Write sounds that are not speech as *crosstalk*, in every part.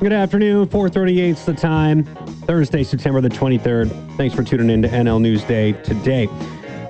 Good afternoon. 438 is the time. Thursday, September the 23rd. Thanks for tuning in to NL News Day today.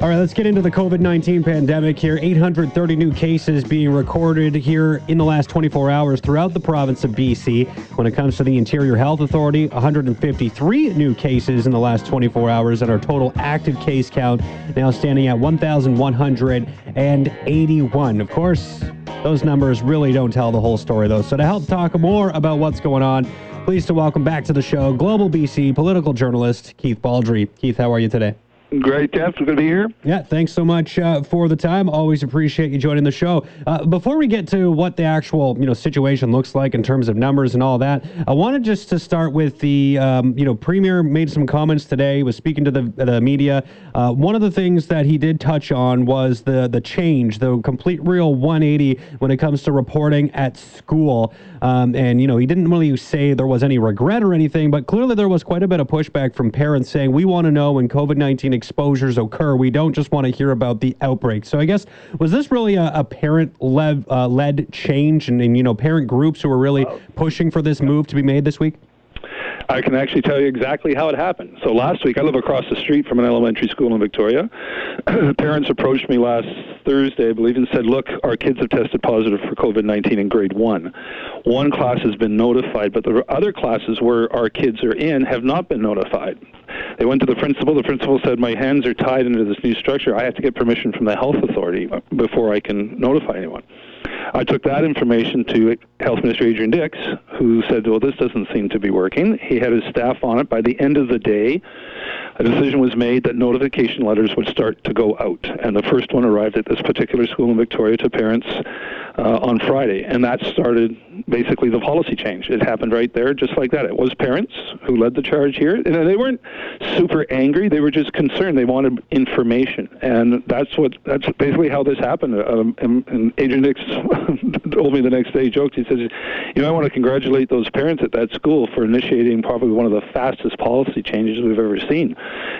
All right, let's get into the COVID 19 pandemic here. 830 new cases being recorded here in the last 24 hours throughout the province of BC. When it comes to the Interior Health Authority, 153 new cases in the last 24 hours, and our total active case count now standing at 1,181. Of course, those numbers really don't tell the whole story, though. So, to help talk more about what's going on, pleased to welcome back to the show Global BC political journalist Keith Baldrey. Keith, how are you today? Great, Jeff. Good to be here. Yeah, thanks so much uh, for the time. Always appreciate you joining the show. Uh, before we get to what the actual you know situation looks like in terms of numbers and all that, I wanted just to start with the um, you know premier made some comments today. Was speaking to the the media. Uh, one of the things that he did touch on was the the change, the complete real 180 when it comes to reporting at school. Um, and you know he didn't really say there was any regret or anything, but clearly there was quite a bit of pushback from parents saying we want to know when COVID 19 exposures occur. We don't just want to hear about the outbreak. So I guess was this really a, a parent led uh, led change, and, and, you know parent groups who were really pushing for this move to be made this week? I can actually tell you exactly how it happened. So last week, I live across the street from an elementary school in Victoria. *clears throat* Parents approached me last Thursday, I believe, and said, "Look, our kids have tested positive for COVID-19 in grade one. One class has been notified, but the other classes where our kids are in have not been notified." They went to the principal. The principal said, My hands are tied into this new structure. I have to get permission from the health authority before I can notify anyone. I took that information to Health Minister Adrian Dix, who said, Well, this doesn't seem to be working. He had his staff on it. By the end of the day, a decision was made that notification letters would start to go out. And the first one arrived at this particular school in Victoria to parents on Friday. And that started basically the policy change. It happened right there, just like that. It was parents who led the charge here. And they weren't super angry. They were just concerned. They wanted information. And that's what that's basically how this happened. Um, and, and Adrian Dix *laughs* told me the next day, he joked, he says, You know, I want to congratulate those parents at that school for initiating probably one of the fastest policy changes we've ever seen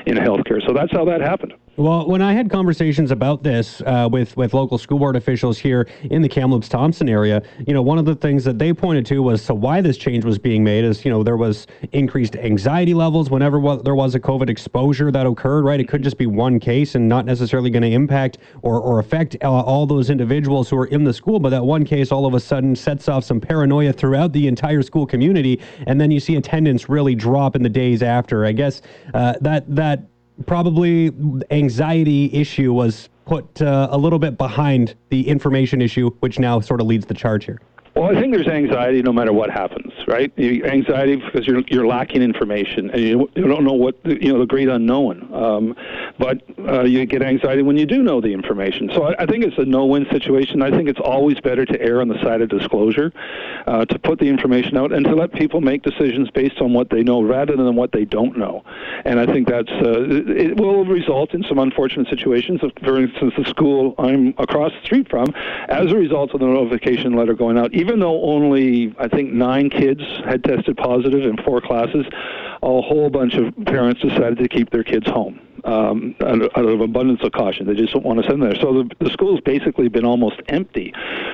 in healthcare. So that's how that happened. Well, when I had conversations about this uh, with with local school board officials here in the Kamloops Thompson area, you know, one of the things that they pointed to was so why this change was being made is you know there was increased anxiety levels whenever there was a COVID exposure that occurred. Right, it could just be one case and not necessarily going to impact or or affect uh, all those individuals who are in the school, but that one case all of a sudden sets off some paranoia throughout the entire school community, and then you see attendance really drop in the days after. I guess uh, that that probably anxiety issue was put uh, a little bit behind the information issue, which now sort of leads the charge here. Well, I think there's anxiety no matter what happens, right? Anxiety because you're you're lacking information and you, you don't know what the, you know the great unknown. Um, but uh, you get anxiety when you do know the information. So I, I think it's a no-win situation. I think it's always better to err on the side of disclosure, uh, to put the information out and to let people make decisions based on what they know rather than what they don't know. And I think that's uh, it will result in some unfortunate situations. For instance, the school I'm across the street from, as a result of the notification letter going out even though only I think nine kids had tested positive in four classes, a whole bunch of parents decided to keep their kids home um, out, of abundance of caution. They just don't want to send them there. So the, the school's basically been almost empty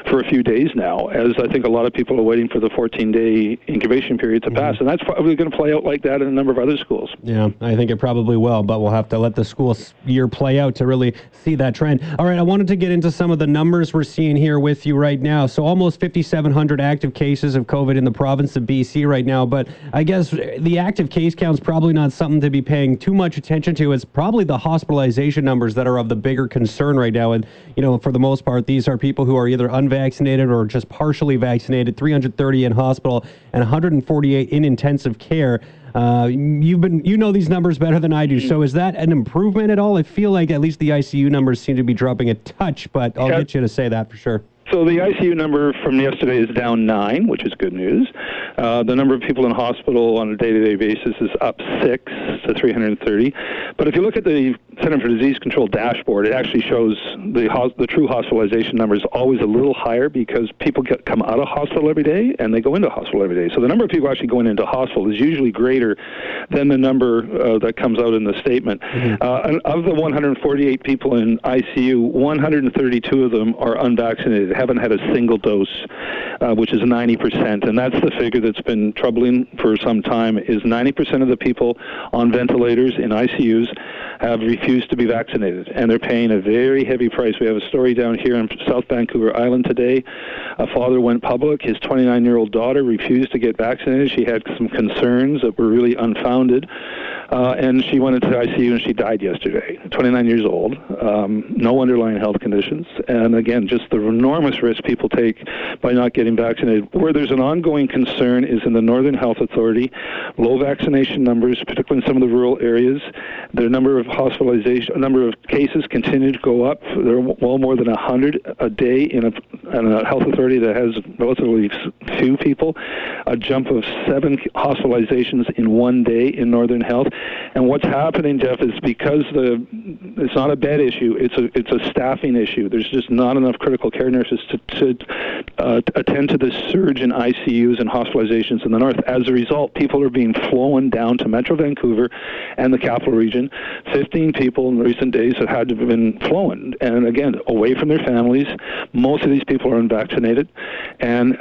for a few days now, as I think a lot of people are waiting for the 14-day incubation period to mm-hmm. pass, and that's probably going to play out like that in a number of other schools. Yeah, I think it probably will, but we'll have to let the school year play out to really see that trend. All right, I wanted to get into some of the numbers we're seeing here with you right now. So almost 5,700 active cases of COVID in the province of BC right now, but I guess the active case count is probably not something to be paying too much attention to. It's probably the hospitalization numbers that are of the bigger concern right now. And, you know, for the most part, these are people who are either unvaccinated or just partially vaccinated, 330 in hospital and 148 in intensive care. Uh, you've been, you know these numbers better than I do. So is that an improvement at all? I feel like at least the ICU numbers seem to be dropping a touch, but I'll get you to say that for sure. So the ICU number from yesterday is down nine, which is good news. Uh, the number of people in hospital on a day-to-day basis is up six to 330. But if you look at the Center for Disease Control dashboard, it actually shows the the true hospitalization numbers always a little higher because people get, come out of hospital every day and they go into hospital every day. So the number of people actually going into hospital is usually greater than the number uh, that comes out in the statement. Mm-hmm. Uh, of the 148 people in ICU, 132 of them are unvaccinated, haven't had a single dose, uh, which is 90%. And that's the figure that's been troubling for some time. Is 90% of the people on ventilators in ICUs have refused to be vaccinated, and they're paying a very heavy price. We have a story down here in South Vancouver Island today. A father went public. His 29 year old daughter refused to get vaccinated. She had some concerns that were really unfounded. Uh, and she went into ICU and she died yesterday. 29 years old, um, no underlying health conditions, and again, just the enormous risk people take by not getting vaccinated. Where there's an ongoing concern is in the Northern Health Authority, low vaccination numbers, particularly in some of the rural areas. The number of hospitalization, number of cases continue to go up. There are well more than 100 a day in a, in a health authority that has relatively few people. A jump of seven hospitalizations in one day in Northern Health. And what's happening, Jeff, is because the it's not a bed issue; it's a it's a staffing issue. There's just not enough critical care nurses to to uh, attend to this surge in ICUs and hospitalizations in the north. As a result, people are being flown down to Metro Vancouver and the capital region. 15 people in recent days have had to have been flown, and again, away from their families. Most of these people are unvaccinated and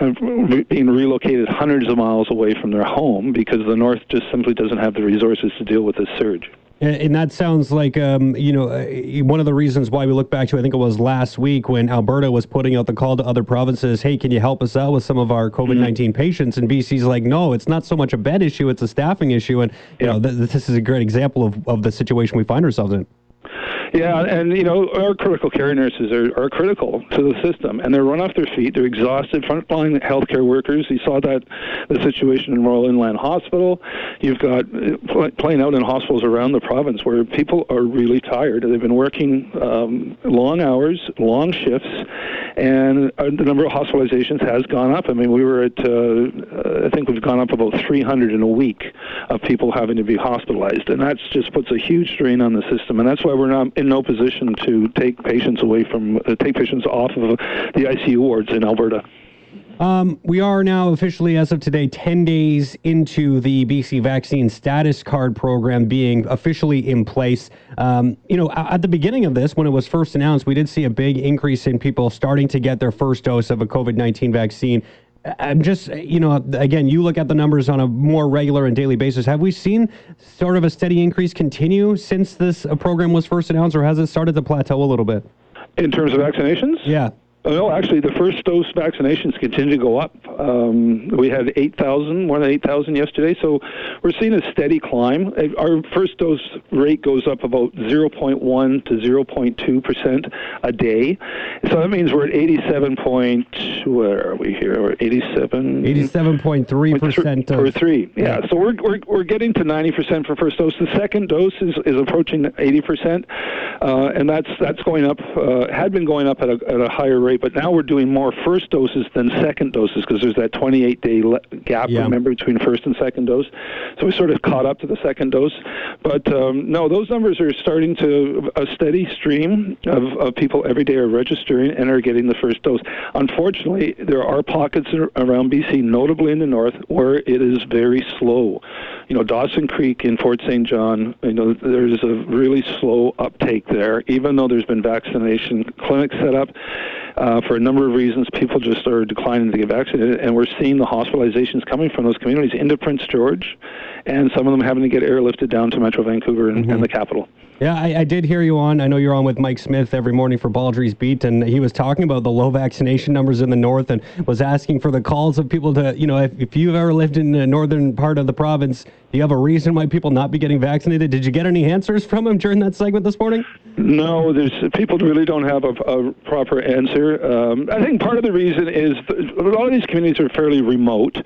being relocated hundreds of miles away from their home because the north just simply doesn't have the resources to deal with this surge. And that sounds like, um, you know, uh, one of the reasons why we look back to, I think it was last week when Alberta was putting out the call to other provinces, hey, can you help us out with some of our COVID 19 mm-hmm. patients? And BC's like, no, it's not so much a bed issue, it's a staffing issue. And, you know, th- this is a great example of, of the situation we find ourselves in. Yeah, and you know our critical care nurses are, are critical to the system, and they're run off their feet. They're exhausted. Frontline healthcare workers. You saw that the situation in Royal Inland Hospital. You've got uh, playing out in hospitals around the province where people are really tired. They've been working um, long hours, long shifts, and uh, the number of hospitalizations has gone up. I mean, we were at uh, I think we've gone up about 300 in a week of people having to be hospitalized, and that just puts a huge strain on the system. And that's why we're not in no position to take patients away from uh, take patients off of the ICU wards in Alberta. Um, we are now officially, as of today, 10 days into the BC vaccine status card program being officially in place. Um, you know, at the beginning of this, when it was first announced, we did see a big increase in people starting to get their first dose of a COVID 19 vaccine. I'm just, you know, again, you look at the numbers on a more regular and daily basis. Have we seen sort of a steady increase continue since this program was first announced, or has it started to plateau a little bit? In terms of vaccinations? Yeah. No, actually, the first dose vaccinations continue to go up. Um, we had 8,000, more than 8,000 yesterday. So we're seeing a steady climb. Our first dose rate goes up about 0.1 to 0.2 percent a day. So that means we're at 87 point. Where are we here? We're 87. 87.3 percent or three. Yeah. yeah. So we're, we're we're getting to 90 percent for first dose. The second dose is, is approaching 80 percent, uh, and that's that's going up. Uh, had been going up at a, at a higher rate, but now we're doing more first doses than second doses because there's that 28 day le- gap. Yeah. Remember between first and second dose. So we sort of caught up to the second dose. But um, no, those numbers are starting to a steady stream of, of people every day are registering and are getting the first dose. Unfortunately, there are pockets around BC, notably in the north, where it is very slow. You know, Dawson Creek in Fort St. John, you know, there's a really slow uptake there, even though there's been vaccination clinics set up. Uh, for a number of reasons, people just are declining to get vaccinated, and we're seeing the hospitalizations coming from those communities into Prince George, and some of them having to get airlifted down to Metro Vancouver and, mm-hmm. and the capital. Yeah, I, I, did hear you on. I know you're on with Mike Smith every morning for Baldrey's Beat, and he was talking about the low vaccination numbers in the north and was asking for the calls of people to, you know, if, if you've ever lived in the northern part of the province, do you have a reason why people not be getting vaccinated? Did you get any answers from him during that segment this morning? No, there's people really don't have a, a proper answer. Um, I think part of the reason is a lot of these communities are fairly remote.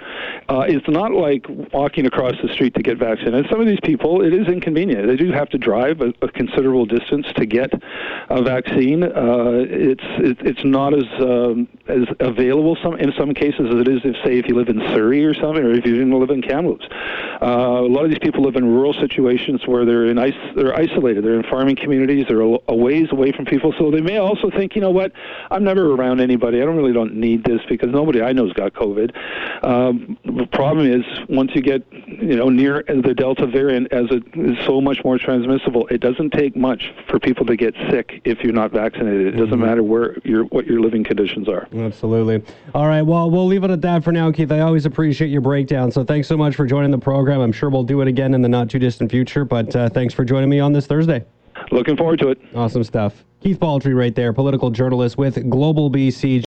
Uh, it's not like walking across the street to get vaccinated. And some of these people, it is inconvenient. They do have to drive a, a considerable distance to get a vaccine. Uh, it's it, it's not as um, as available some in some cases as it is if say if you live in Surrey or something, or if you even live in Kamloops. Uh, a lot of these people live in rural situations where they're in ice, they're isolated. They're in farming communities. They're a, a ways away from people, so they may also think, you know what, I'm never around anybody. I don't really don't need this because nobody I know's got COVID. Um, the problem is once you get you know near the Delta variant, as it is so much more transmissible, it doesn't take much for people to get sick if you're not vaccinated. It doesn't matter where your what your living conditions are. Absolutely. All right. Well, we'll leave it at that for now, Keith. I always appreciate your breakdown. So thanks so much for joining the program. I'm sure we'll do it again in the not too distant future. But uh, thanks for joining me on this Thursday. Looking forward to it. Awesome stuff. Keith Baldrey, right there, political journalist with Global BC.